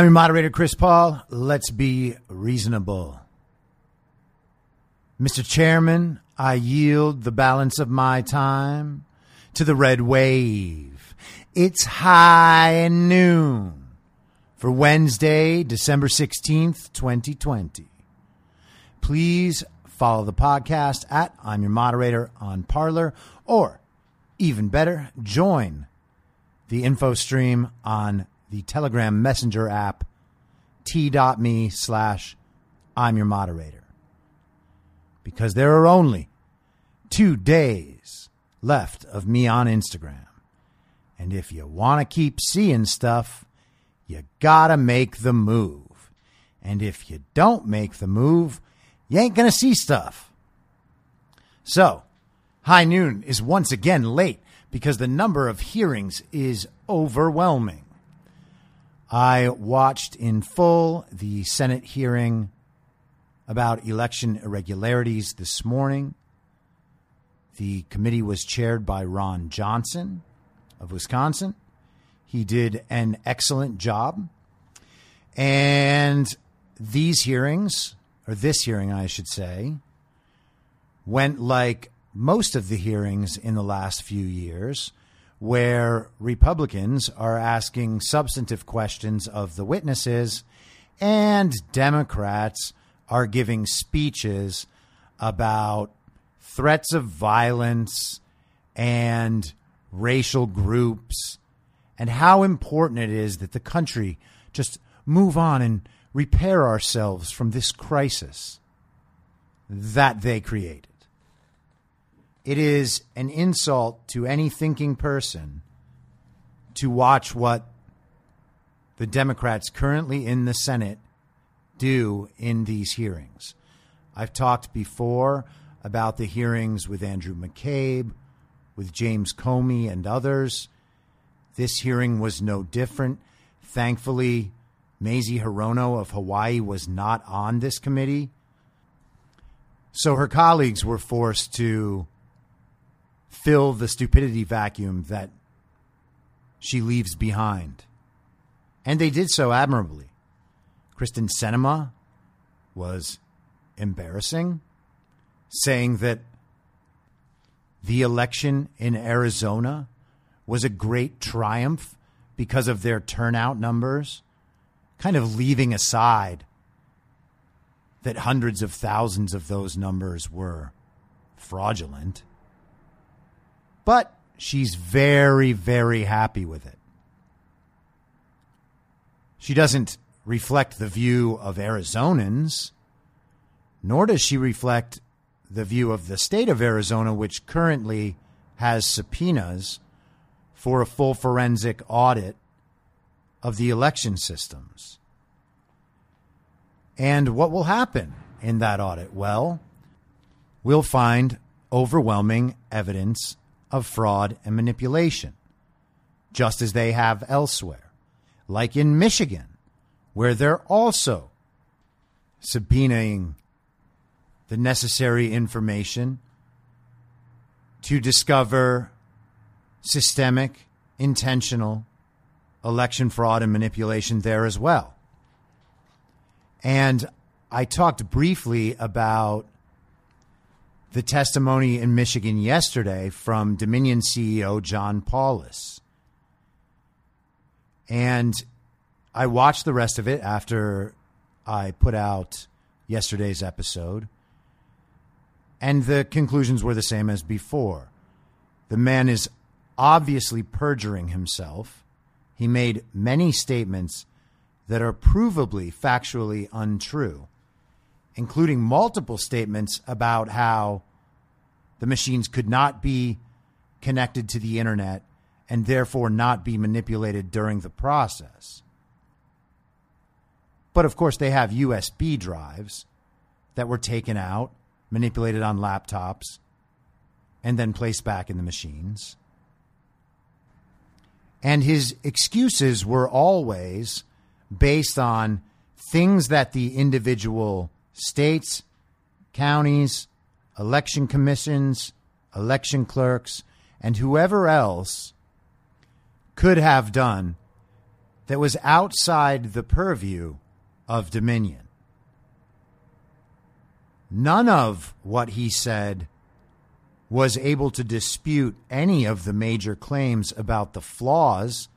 I'm your moderator, Chris Paul. Let's be reasonable. Mr. Chairman, I yield the balance of my time to the red wave. It's high noon for Wednesday, December 16th, 2020. Please follow the podcast at I'm your moderator on Parler, or even better, join the info stream on the Telegram Messenger app, t.me slash I'm your moderator. Because there are only two days left of me on Instagram. And if you want to keep seeing stuff, you gotta make the move. And if you don't make the move, you ain't gonna see stuff. So, High Noon is once again late because the number of hearings is overwhelming. I watched in full the Senate hearing about election irregularities this morning. The committee was chaired by Ron Johnson of Wisconsin. He did an excellent job. And these hearings, or this hearing, I should say, went like most of the hearings in the last few years where Republicans are asking substantive questions of the witnesses and Democrats are giving speeches about threats of violence and racial groups and how important it is that the country just move on and repair ourselves from this crisis that they created. It is an insult to any thinking person to watch what the Democrats currently in the Senate do in these hearings. I've talked before about the hearings with Andrew McCabe, with James Comey, and others. This hearing was no different. Thankfully, Mazie Hirono of Hawaii was not on this committee. So her colleagues were forced to fill the stupidity vacuum that she leaves behind. And they did so admirably. Kyrsten Sinema was embarrassing, saying that the election in Arizona was a great triumph because of their turnout numbers, kind of leaving aside that hundreds of thousands of those numbers were fraudulent. But she's very, very happy with it. She doesn't reflect the view of Arizonans, nor does she reflect the view of the state of Arizona, which currently has subpoenas for a full forensic audit of the election systems. And what will happen in that audit? Well, we'll find overwhelming evidence of fraud and manipulation, just as they have elsewhere. like in Michigan, where they're also subpoenaing the necessary information to discover systemic, intentional election fraud and manipulation there as well. And I talked briefly about the testimony in Michigan yesterday from Dominion CEO John Poulos. And I watched the rest of it after I put out yesterday's episode. And the conclusions were the same as before. The man is obviously perjuring himself. He made many statements that are provably factually untrue, including multiple statements about how the machines could not be connected to the internet and therefore not be manipulated during the process. But of course, they have USB drives that were taken out, manipulated on laptops, and then placed back in the machines. And his excuses were always based on things that the individual states, counties, election commissions, election clerks, and whoever else could have done that was outside the purview of Dominion. None of what he said was able to dispute any of the major claims about the flaws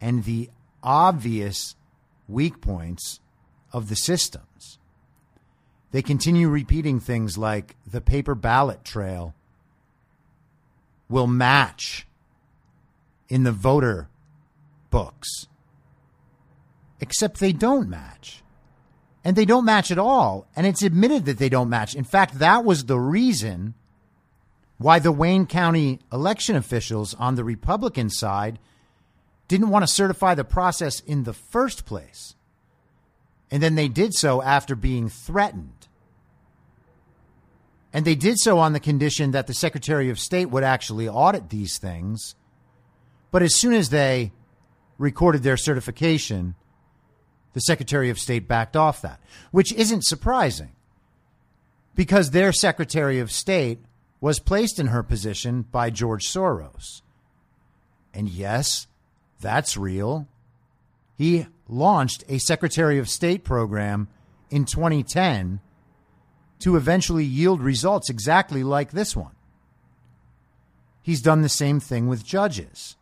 and the obvious weak points of the systems. They continue repeating things like the paper ballot trail will match in the voter books, except they don't match. And they don't match at all. And it's admitted that they don't match. In fact, that was the reason why the Wayne County election officials on the Republican side didn't want to certify the process in the first place. And then they did so after being threatened. And they did so on the condition that the Secretary of State would actually audit these things. But as soon as they recorded their certification, the Secretary of State backed off that, which isn't surprising because their Secretary of State was placed in her position by George Soros. And yes, that's real. He launched a Secretary of State program in 2010 to eventually yield results exactly like this one. He's done the same thing with judges.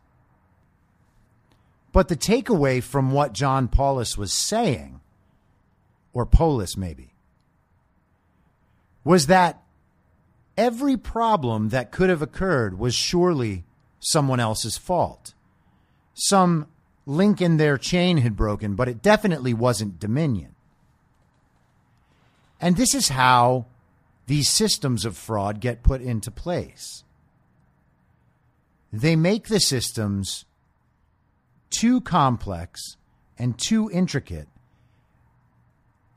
But the takeaway from what John Poulos was saying, or Polis maybe, was that every problem that could have occurred was surely someone else's fault. Some link in their chain had broken, but it definitely wasn't Dominion. And this is how these systems of fraud get put into place. They make the systems too complex and too intricate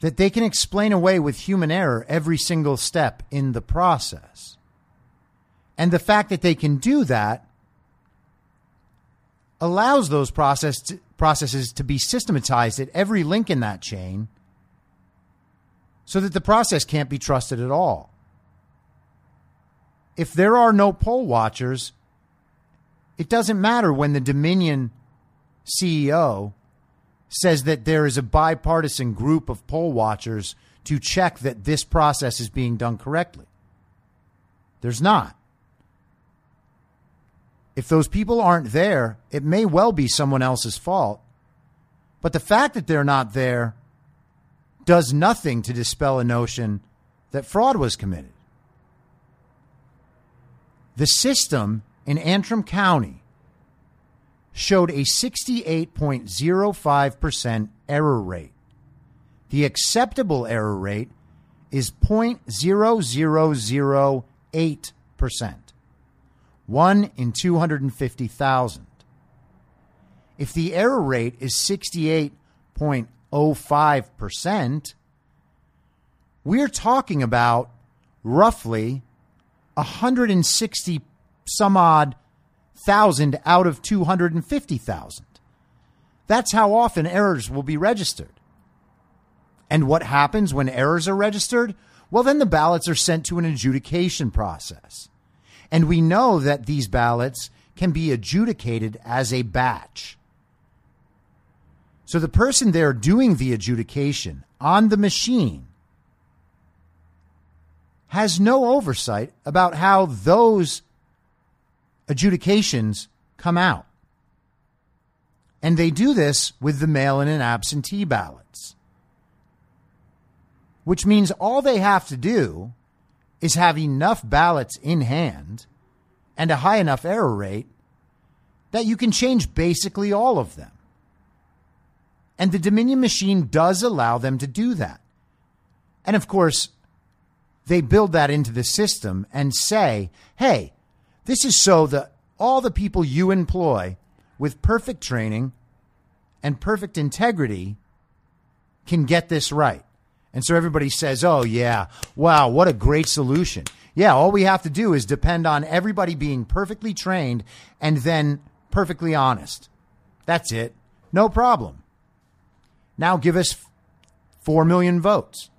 that they can explain away with human error every single step in the process. And the fact that they can do that allows those process processes to be systematized at every link in that chain so that the process can't be trusted at all. If there are no poll watchers, it doesn't matter when the Dominion CEO says that there is a bipartisan group of poll watchers to check that this process is being done correctly. There's not. If those people aren't there, it may well be someone else's fault. But the fact that they're not there does nothing to dispel a notion that fraud was committed. The system in Antrim County showed a 68.05% error rate. The acceptable error rate is 0.0008%, 1 in 250,000. If the error rate is 68.05%, we're talking about roughly 160 some odd thousand out of 250,000. That's how often errors will be registered. And what happens when errors are registered? Well, then the ballots are sent to an adjudication process. And we know that these ballots can be adjudicated as a batch. So the person there doing the adjudication on the machine has no oversight about how those adjudications come out. And they do this with the mail in and absentee ballots, which means all they have to do is have enough ballots in hand and a high enough error rate that you can change basically all of them. And the Dominion machine does allow them to do that. And of course, they build that into the system and say, hey, this is so that all the people you employ with perfect training and perfect integrity can get this right. And so everybody says, oh, yeah, wow, what a great solution. Yeah, all we have to do is depend on everybody being perfectly trained and then perfectly honest. That's it. No problem. Now give us 4 million votes.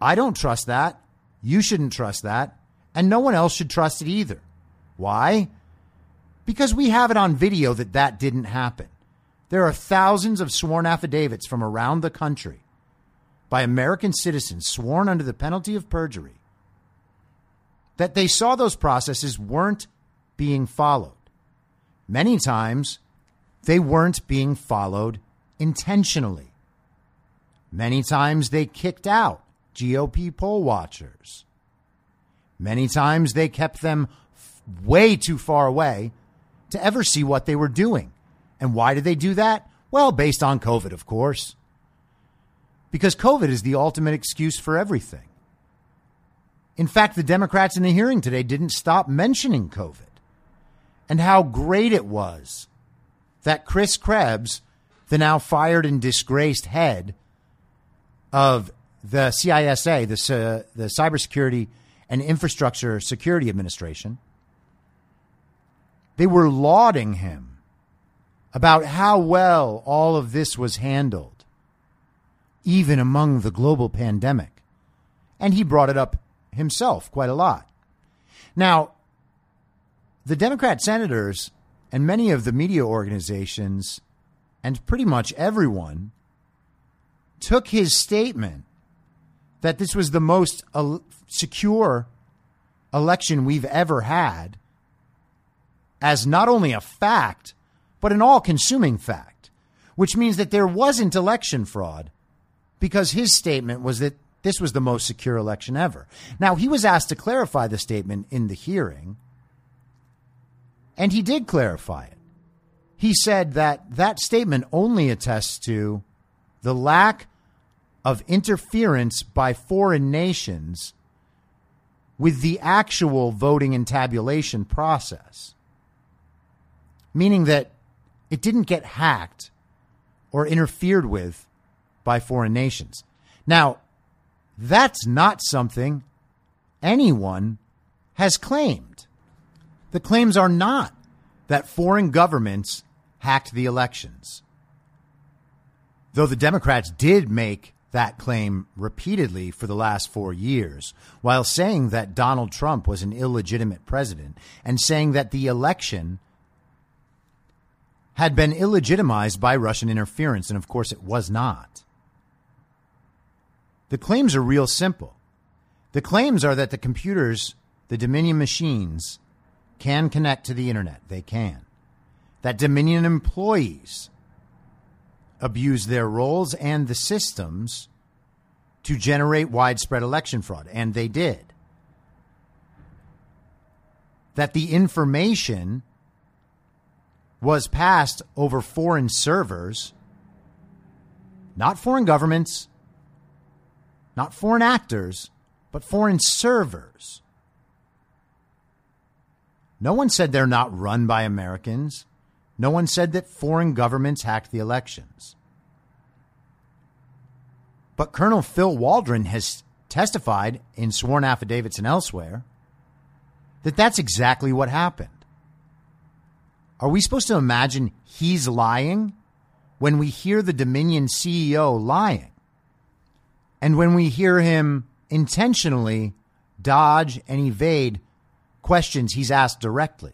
I don't trust that. You shouldn't trust that. And no one else should trust it either. Why? Because we have it on video that that didn't happen. There are thousands of sworn affidavits from around the country by American citizens sworn under the penalty of perjury that they saw those processes weren't being followed. Many times, they weren't being followed intentionally. Many times, they kicked out GOP poll watchers. Many times they kept them way too far away to ever see what they were doing. And why did they do that? Well, based on COVID, of course. Because COVID is the ultimate excuse for everything. In fact, the Democrats in the hearing today didn't stop mentioning COVID and how great it was that Chris Krebs, the now fired and disgraced head of the CISA, the, uh, the Cybersecurity and Infrastructure Security Administration, they were lauding him about how well all of this was handled, even among the global pandemic. And he brought it up himself quite a lot. Now, the Democrat senators and many of the media organizations and pretty much everyone took his statement that this was the most secure election we've ever had as not only a fact, but an all consuming fact, which means that there wasn't election fraud because his statement was that this was the most secure election ever. Now, he was asked to clarify the statement in the hearing, and he did clarify it. He said that that statement only attests to the lack of interference by foreign nations with the actual voting and tabulation process, meaning that it didn't get hacked or interfered with by foreign nations. Now, that's not something anyone has claimed. The claims are not that foreign governments hacked the elections. Though the Democrats did make that claim repeatedly for the last four years, while saying that Donald Trump was an illegitimate president and saying that the election had been illegitimized by Russian interference. And of course, it was not. The claims are real simple. The claims are that the computers, the Dominion machines, can connect to the internet. They can. That Dominion employees abuse their roles and the systems to generate widespread election fraud, and they did. That the information was passed over foreign servers, not foreign governments, not foreign actors, but foreign servers. No one said they're not run by Americans. No one said that foreign governments hacked the elections. But Colonel Phil Waldron has testified in sworn affidavits and elsewhere that that's exactly what happened. Are we supposed to imagine he's lying when we hear the Dominion CEO lying? And when we hear him intentionally dodge and evade questions he's asked directly?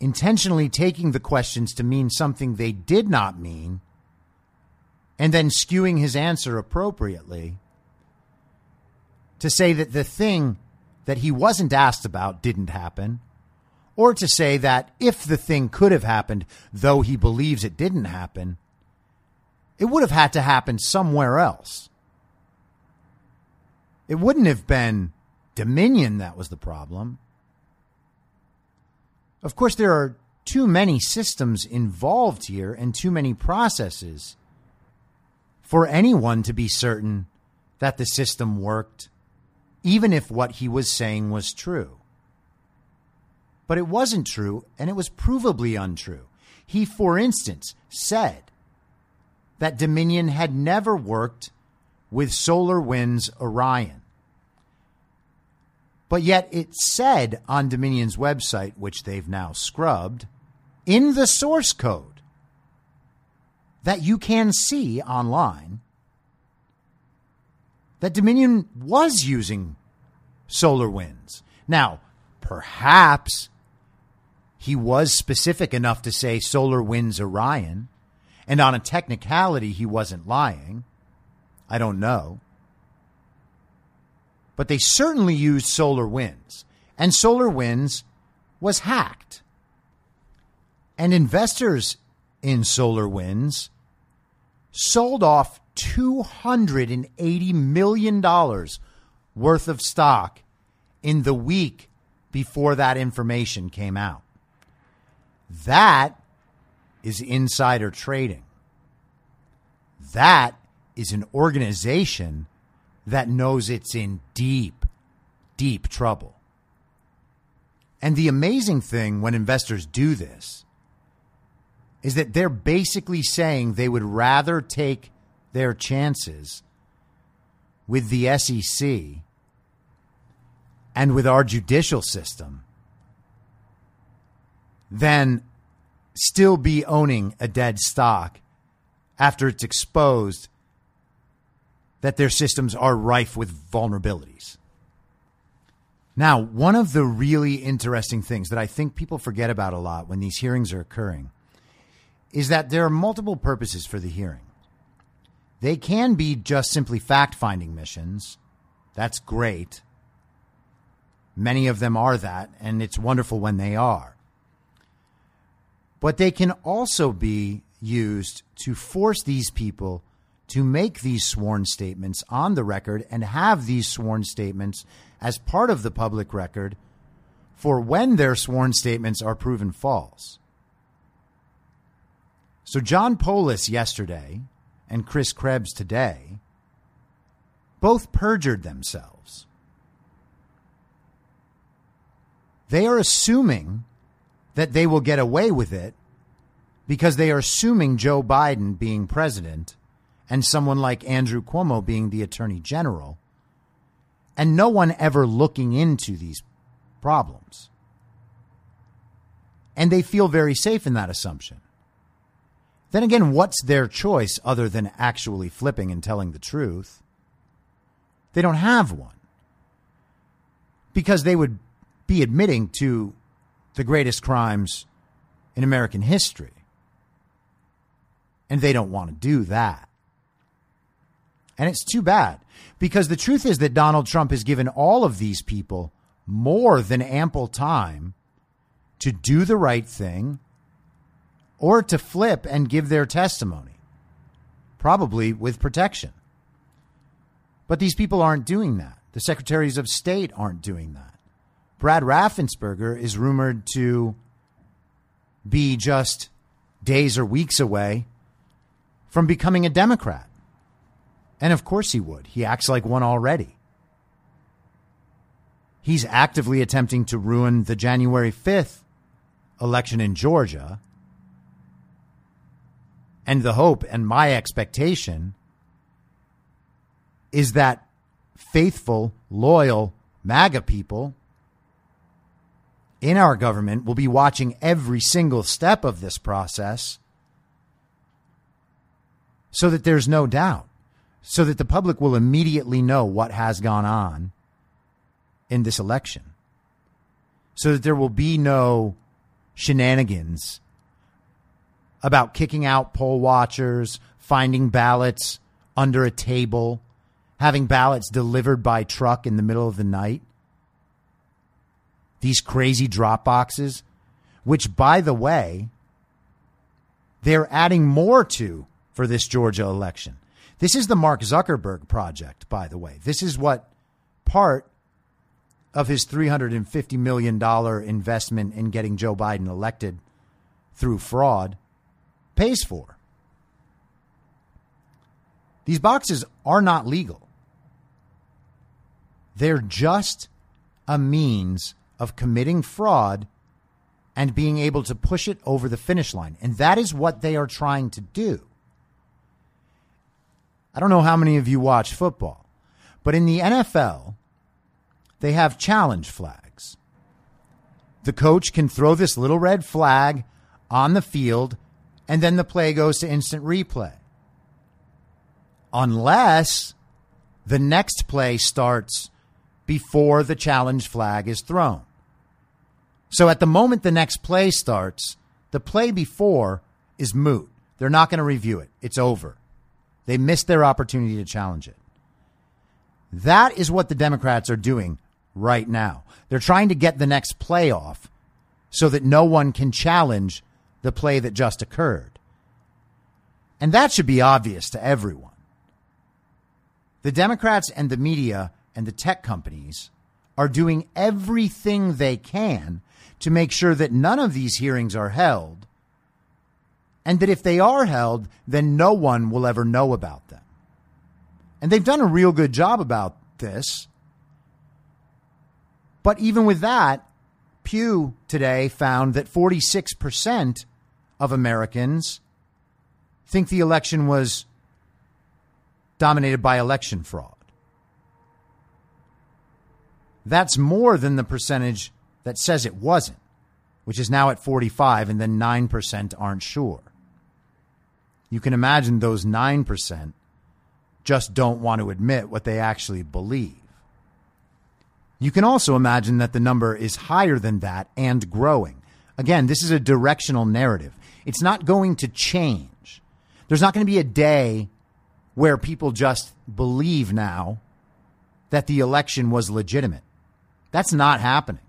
Intentionally taking the questions to mean something they did not mean and then skewing his answer appropriately to say that the thing that he wasn't asked about didn't happen, or to say that if the thing could have happened, though he believes it didn't happen, it would have had to happen somewhere else. It wouldn't have been Dominion that was the problem. Of course, there are too many systems involved here and too many processes for anyone to be certain that the system worked, even if what he was saying was true. But it wasn't true, and it was provably untrue. He, for instance, said that Dominion had never worked with SolarWinds Orion. But yet it said on Dominion's website, which they've now scrubbed, in the source code that you can see online that Dominion was using SolarWinds. Now, perhaps he was specific enough to say SolarWinds Orion, and on a technicality, he wasn't lying. I don't know. But they certainly used SolarWinds. and SolarWinds was hacked. And investors in SolarWinds sold off $280 million worth of stock in the week before that information came out. That is insider trading. That is an organization that knows it's in deep, deep trouble. And the amazing thing when investors do this is that they're basically saying they would rather take their chances with the SEC and with our judicial system than still be owning a dead stock after it's exposed that their systems are rife with vulnerabilities. Now, one of the really interesting things that I think people forget about a lot when these hearings are occurring is that there are multiple purposes for the hearing. They can be just simply fact finding missions. That's great. Many of them are that, and it's wonderful when they are. But they can also be used to force these people to make these sworn statements on the record and have these sworn statements as part of the public record for when their sworn statements are proven false. So John Polis yesterday and Chris Krebs today both perjured themselves. They are assuming that they will get away with it because they are assuming Joe Biden being president and someone like Andrew Cuomo being the attorney general and no one ever looking into these problems. And they feel very safe in that assumption. Then again, what's their choice other than actually flipping and telling the truth? They don't have one. Because they would be admitting to the greatest crimes in American history. And they don't want to do that. And it's too bad because the truth is that Donald Trump has given all of these people more than ample time to do the right thing or to flip and give their testimony, probably with protection. But these people aren't doing that. The secretaries of state aren't doing that. Brad Raffensperger is rumored to be just days or weeks away from becoming a Democrat. And of course he would. He acts like one already. He's actively attempting to ruin the January 5th election in Georgia and the hope and my expectation is that faithful, loyal MAGA people in our government will be watching every single step of this process so that there's no doubt, so that the public will immediately know what has gone on in this election, so that there will be no shenanigans about kicking out poll watchers, finding ballots under a table, having ballots delivered by truck in the middle of the night these crazy drop boxes, which, by the way, they're adding more to for this Georgia election. This is the Mark Zuckerberg project, by the way. This is what part of his $350 million investment in getting Joe Biden elected through fraud pays for. These boxes are not legal. They're just a means of committing fraud and being able to push it over the finish line. And that is what they are trying to do. I don't know how many of you watch football, but in the NFL, they have challenge flags. The coach can throw this little red flag on the field, and then the play goes to instant replay. Unless the next play starts before the challenge flag is thrown. So at the moment the next play starts, the play before is moot. They're not going to review it. It's over. They missed their opportunity to challenge it. That is what the Democrats are doing right now. They're trying to get the next play off so that no one can challenge the play that just occurred. And that should be obvious to everyone. The Democrats and the media and the tech companies are doing everything they can to make sure that none of these hearings are held, and that if they are held, then no one will ever know about them. And they've done a real good job about this. But even with that, Pew today found that 46% of Americans think the election was dominated by election fraud. That's more than the percentage that says it wasn't, which is now at 45, and then 9% aren't sure. You can imagine those 9% just don't want to admit what they actually believe. You can also imagine that the number is higher than that and growing. Again, this is a directional narrative. It's not going to change. There's not going to be a day where people just believe now that the election was legitimate. That's not happening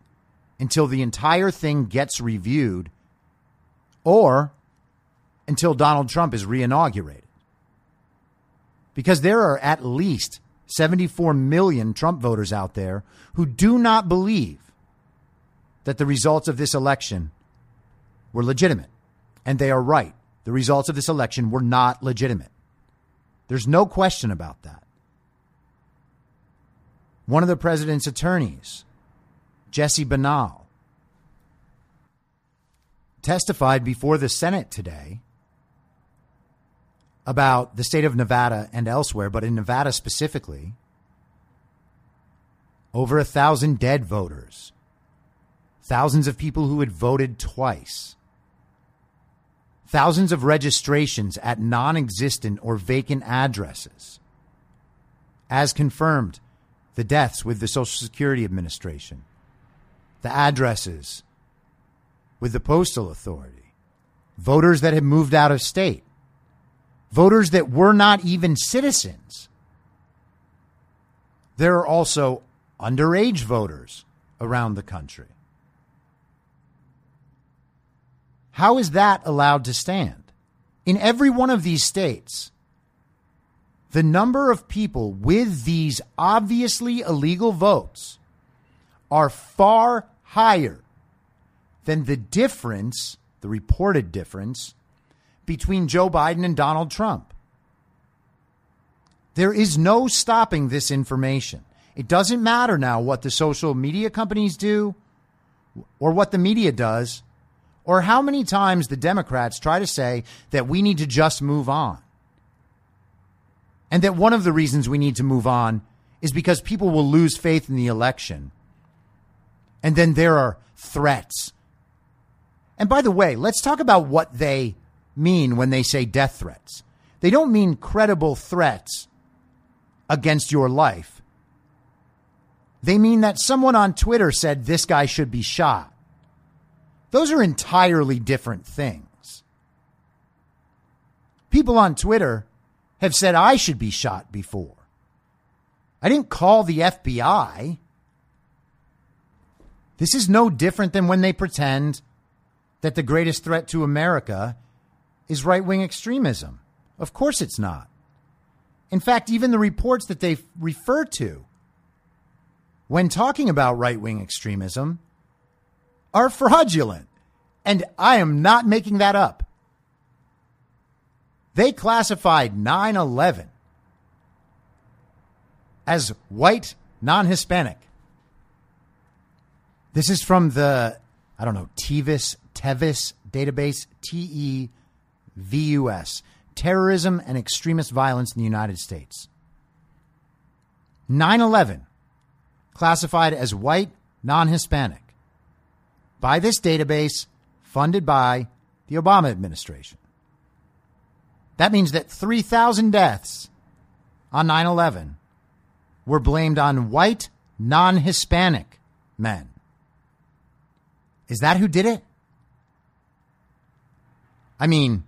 until the entire thing gets reviewed or until Donald Trump is reinaugurated. Because there are at least 74 million Trump voters out there who do not believe that the results of this election were legitimate. And they are right. The results of this election were not legitimate. There's no question about that. One of the president's attorneys Jesse Binnall, testified before the Senate today about the state of Nevada and elsewhere, but in Nevada specifically, over a thousand dead voters, thousands of people who had voted twice, thousands of registrations at non existent or vacant addresses. As confirmed, the deaths with the Social Security Administration the addresses with the Postal Authority, voters that had moved out of state, voters that were not even citizens. There are also underage voters around the country. How is that allowed to stand? In every one of these states, the number of people with these obviously illegal votes are far higher than the difference, the reported difference, between Joe Biden and Donald Trump. There is no stopping this information. It doesn't matter now what the social media companies do or what the media does or how many times the Democrats try to say that we need to just move on. And that one of the reasons we need to move on is because people will lose faith in the election And then there are threats. And by the way, let's talk about what they mean when they say death threats. They don't mean credible threats against your life. They mean that someone on Twitter said this guy should be shot. Those are entirely different things. People on Twitter have said I should be shot before. I didn't call the FBI. This is no different than when they pretend that the greatest threat to America is right wing extremism. Of course it's not. In fact, even the reports that they refer to when talking about right wing extremism are fraudulent. And I am not making that up. They classified 9 11 as white, non Hispanic. This is from the, I don't know, TEVUS, TEVUS database, T E V U S, Terrorism and Extremist Violence in the United States. 9 11, classified as white, non Hispanic. By this database, funded by the Obama administration. That means that 3,000 deaths on 9 11 were blamed on white, non Hispanic men. Is that who did it? I mean,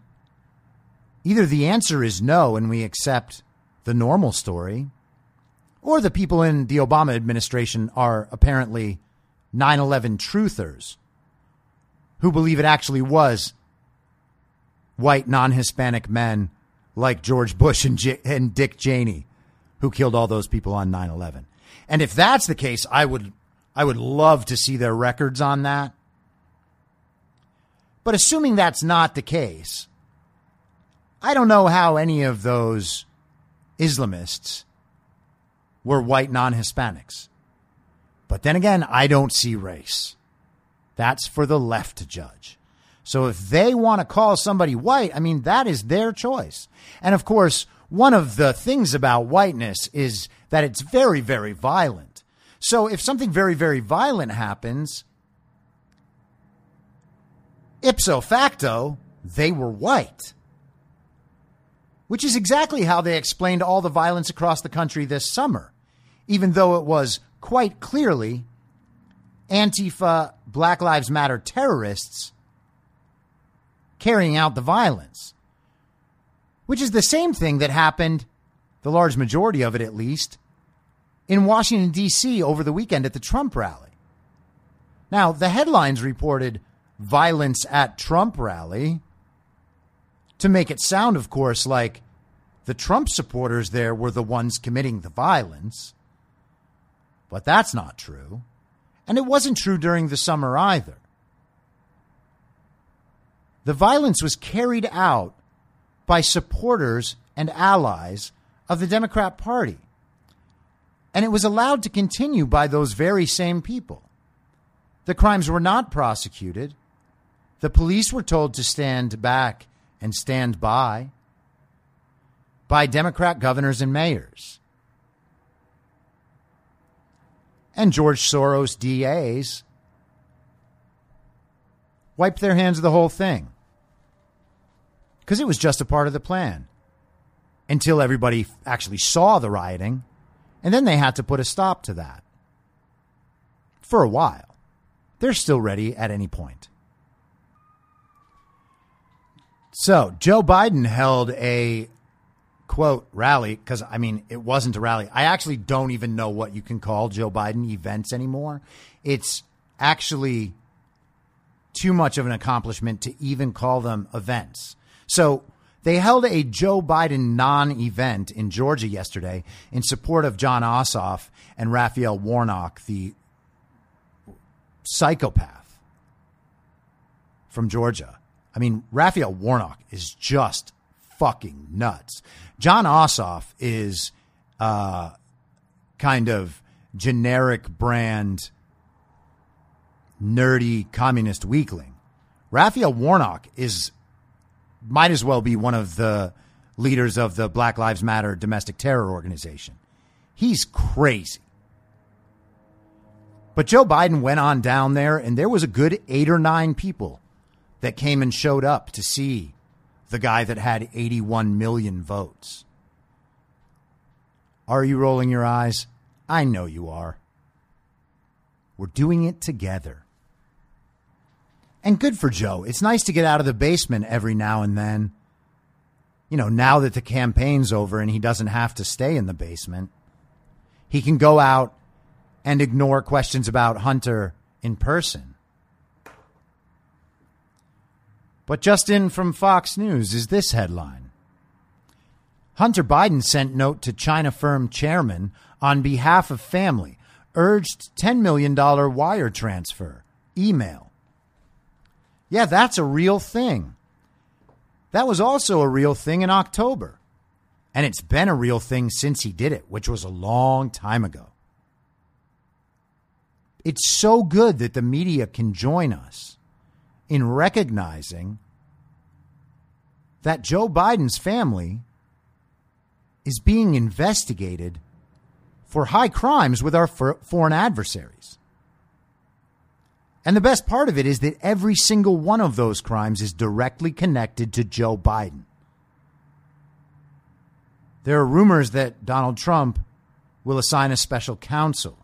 either the answer is no and we accept the normal story, or the people in the Obama administration are apparently 9 11 truthers who believe it actually was white, non Hispanic men like George Bush and, J- and Dick Cheney who killed all those people on 9 11. And if that's the case, I would, I would love to see their records on that. But assuming that's not the case, I don't know how any of those Islamists were white non Hispanics. But then again, I don't see race. That's for the left to judge. So if they want to call somebody white, I mean, that is their choice. And of course, one of the things about whiteness is that it's very, very violent. So if something very, very violent happens, ipso facto, they were white. Which is exactly how they explained all the violence across the country this summer, even though it was quite clearly Antifa, Black Lives Matter terrorists carrying out the violence which is the same thing that happened, the large majority of it at least, in Washington, D.C. over the weekend at the Trump rally. Now, the headlines reported violence at Trump rally to make it sound, of course, like the Trump supporters there were the ones committing the violence. But that's not true. And it wasn't true during the summer either. The violence was carried out by supporters and allies of the Democrat Party. And it was allowed to continue by those very same people. The crimes were not prosecuted. The police were told to stand back and stand by by Democrat governors and mayors. And George Soros DAs wiped their hands of the whole thing because it was just a part of the plan until everybody actually saw the rioting. And then they had to put a stop to that for a while. They're still ready at any point. So, Joe Biden held a quote rally because I mean, it wasn't a rally. I actually don't even know what you can call Joe Biden events anymore. It's actually too much of an accomplishment to even call them events. So they held a Joe Biden non event in Georgia yesterday in support of Jon Ossoff and Raphael Warnock, the psychopath from Georgia. I mean, Raphael Warnock is just fucking nuts. Jon Ossoff is uh, kind of generic brand nerdy communist weakling. Raphael Warnock is might as well be one of the leaders of the Black Lives Matter domestic terror organization. He's crazy. But Joe Biden went on down there, and there was a good eight or nine people that came and showed up to see the guy that had 81 million votes. Are you rolling your eyes? I know you are. We're doing it together. And good for Joe. It's nice to get out of the basement every now and then. You know, now that the campaign's over and he doesn't have to stay in the basement, he can go out and ignore questions about Hunter in person. But just in from Fox News is this headline Hunter Biden sent note to China firm chairman on behalf of family, urged $10 million wire transfer, email. Yeah, that's a real thing. That was also a real thing in October. And it's been a real thing since he did it, which was a long time ago. It's so good that the media can join us in recognizing that Joe Biden's family is being investigated for high crimes with our foreign adversaries. And the best part of it is that every single one of those crimes is directly connected to Joe Biden. There are rumors that Donald Trump will assign a special counsel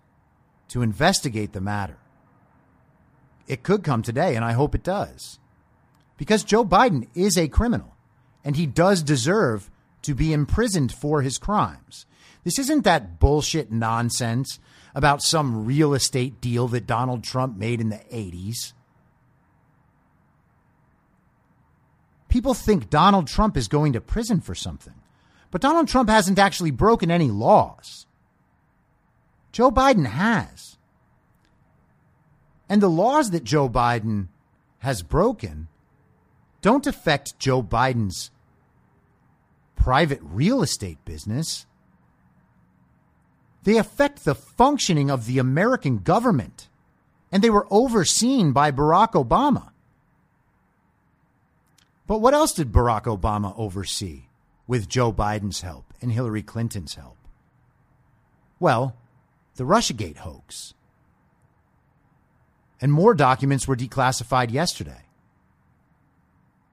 to investigate the matter. It could come today, and I hope it does. Because Joe Biden is a criminal, and he does deserve to be imprisoned for his crimes. This isn't that bullshit nonsense about some real estate deal that Donald Trump made in the 80s. People think Donald Trump is going to prison for something, but Donald Trump hasn't actually broken any laws. Joe Biden has. And the laws that Joe Biden has broken don't affect Joe Biden's private real estate business. They affect the functioning of the American government, and they were overseen by Barack Obama. But what else did Barack Obama oversee with Joe Biden's help and Hillary Clinton's help? Well, the Russiagate hoax. And more documents were declassified yesterday.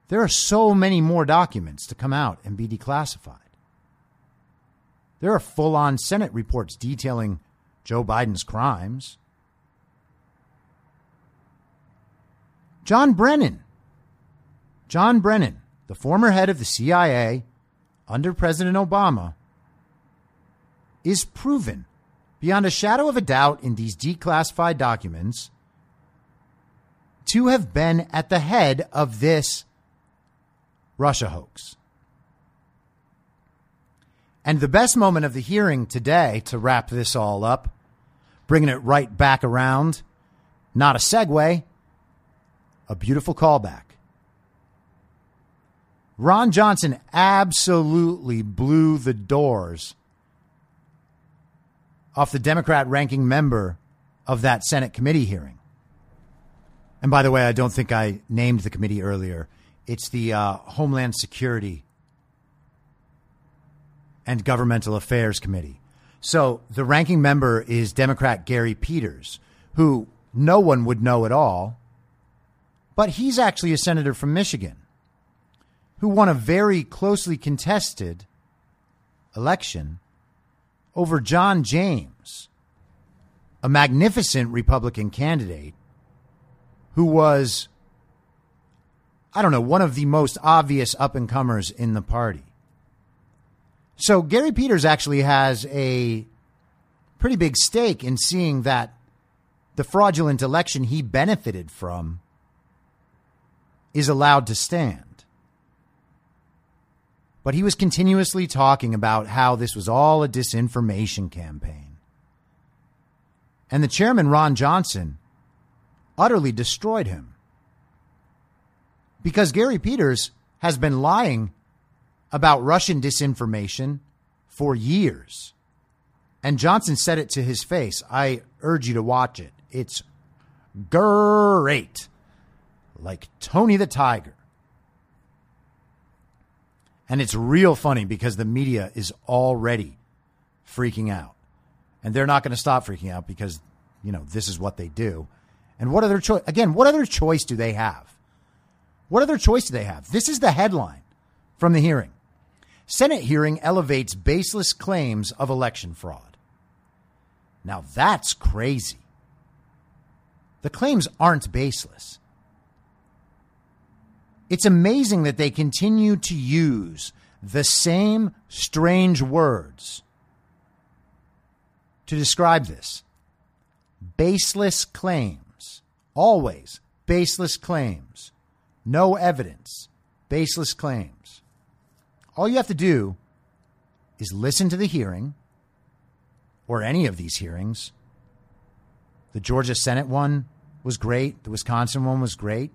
There are so many more documents to come out and be declassified. There are full on Senate reports detailing Joe Biden's crimes. John Brennan. John Brennan, the former head of the CIA under President Obama, is proven beyond a shadow of a doubt in these declassified documents to have been at the head of this Russia hoax. And the best moment of the hearing today, to wrap this all up, bringing it right back around, not a segue, a beautiful callback. Ron Johnson absolutely blew the doors off the Democrat ranking member of that Senate committee hearing. And by the way, I don't think I named the committee earlier. It's the uh, Homeland Security and Governmental Affairs Committee. So the ranking member is Democrat Gary Peters, who no one would know at all, but he's actually a senator from Michigan who won a very closely contested election over John James, a magnificent Republican candidate who was, I don't know, one of the most obvious up and comers in the party. So Gary Peters actually has a pretty big stake in seeing that the fraudulent election he benefited from is allowed to stand. But he was continuously talking about how this was all a disinformation campaign. And the chairman, Ron Johnson, utterly destroyed him. Because Gary Peters has been lying about Russian disinformation for years. And Johnson said it to his face. I urge you to watch it. It's great. Like Tony the Tiger. And it's real funny because the media is already freaking out. And they're not going to stop freaking out because you know, this is what they do. And what other choice? Again, what other choice do they have? What other choice do they have? This is the headline from the hearing. Senate hearing elevates baseless claims of election fraud. Now that's crazy. The claims aren't baseless. It's amazing that they continue to use the same strange words to describe this. Baseless claims. Always baseless claims. No evidence. Baseless claims. All you have to do is listen to the hearing or any of these hearings. The Georgia Senate one was great. The Wisconsin one was great.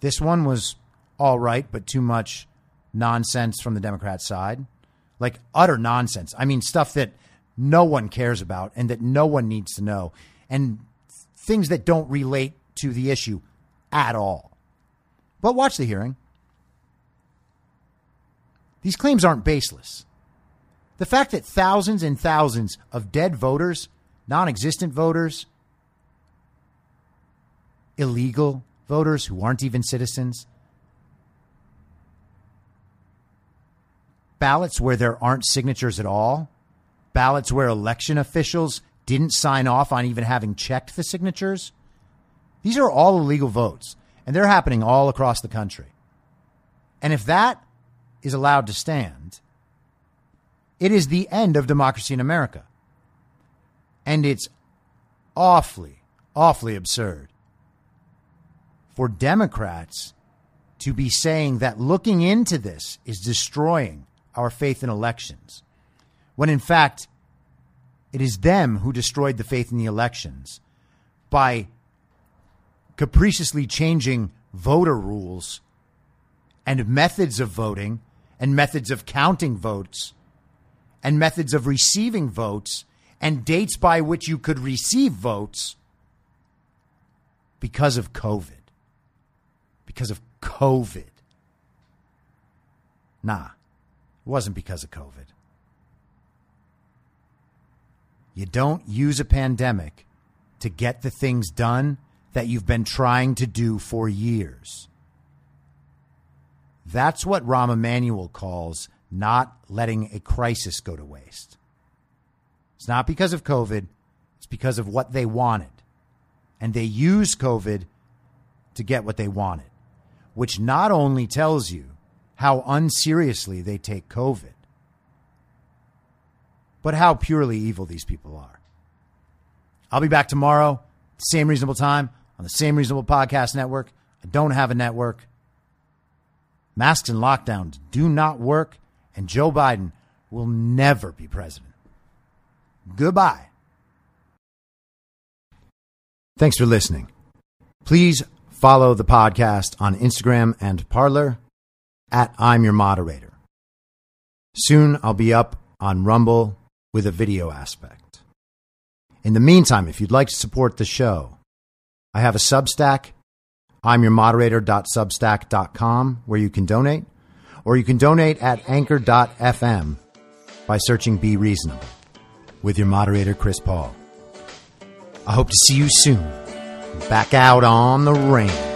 This one was all right, but too much nonsense from the Democrat side. Like utter nonsense. I mean, stuff that no one cares about and that no one needs to know, and things that don't relate to the issue at all. But watch the hearing. These claims aren't baseless. The fact that thousands and thousands of dead voters, non existent voters, illegal voters who aren't even citizens, ballots where there aren't signatures at all, ballots where election officials didn't sign off on even having checked the signatures. These are all illegal votes, and they're happening all across the country. And if that is allowed to stand, it is the end of democracy in America. And it's awfully, awfully absurd for Democrats to be saying that looking into this is destroying our faith in elections, when in fact, it is them who destroyed the faith in the elections by capriciously changing voter rules and methods of voting and methods of counting votes and methods of receiving votes and dates by which you could receive votes because of COVID. Because of COVID. Nah, it wasn't because of COVID. You don't use a pandemic to get the things done that you've been trying to do for years. That's what Rahm Emanuel calls not letting a crisis go to waste. It's not because of COVID, it's because of what they wanted. And they used COVID to get what they wanted, which not only tells you how unseriously they take COVID, but how purely evil these people are. I'll be back tomorrow, same reasonable time, on the same reasonable podcast network. I don't have a network. Masks and lockdowns do not work, and Joe Biden will never be president. Goodbye. Thanks for listening. Please follow the podcast on Instagram and Parler at I'm Your Moderator. Soon I'll be up on Rumble with a video aspect. In the meantime, if you'd like to support the show, I have a Substack, I'm your moderator.substack.com, where you can donate, or you can donate at anchor.fm by searching Be Reasonable with your moderator, Chris Paul. I hope to see you soon. Back out on the range.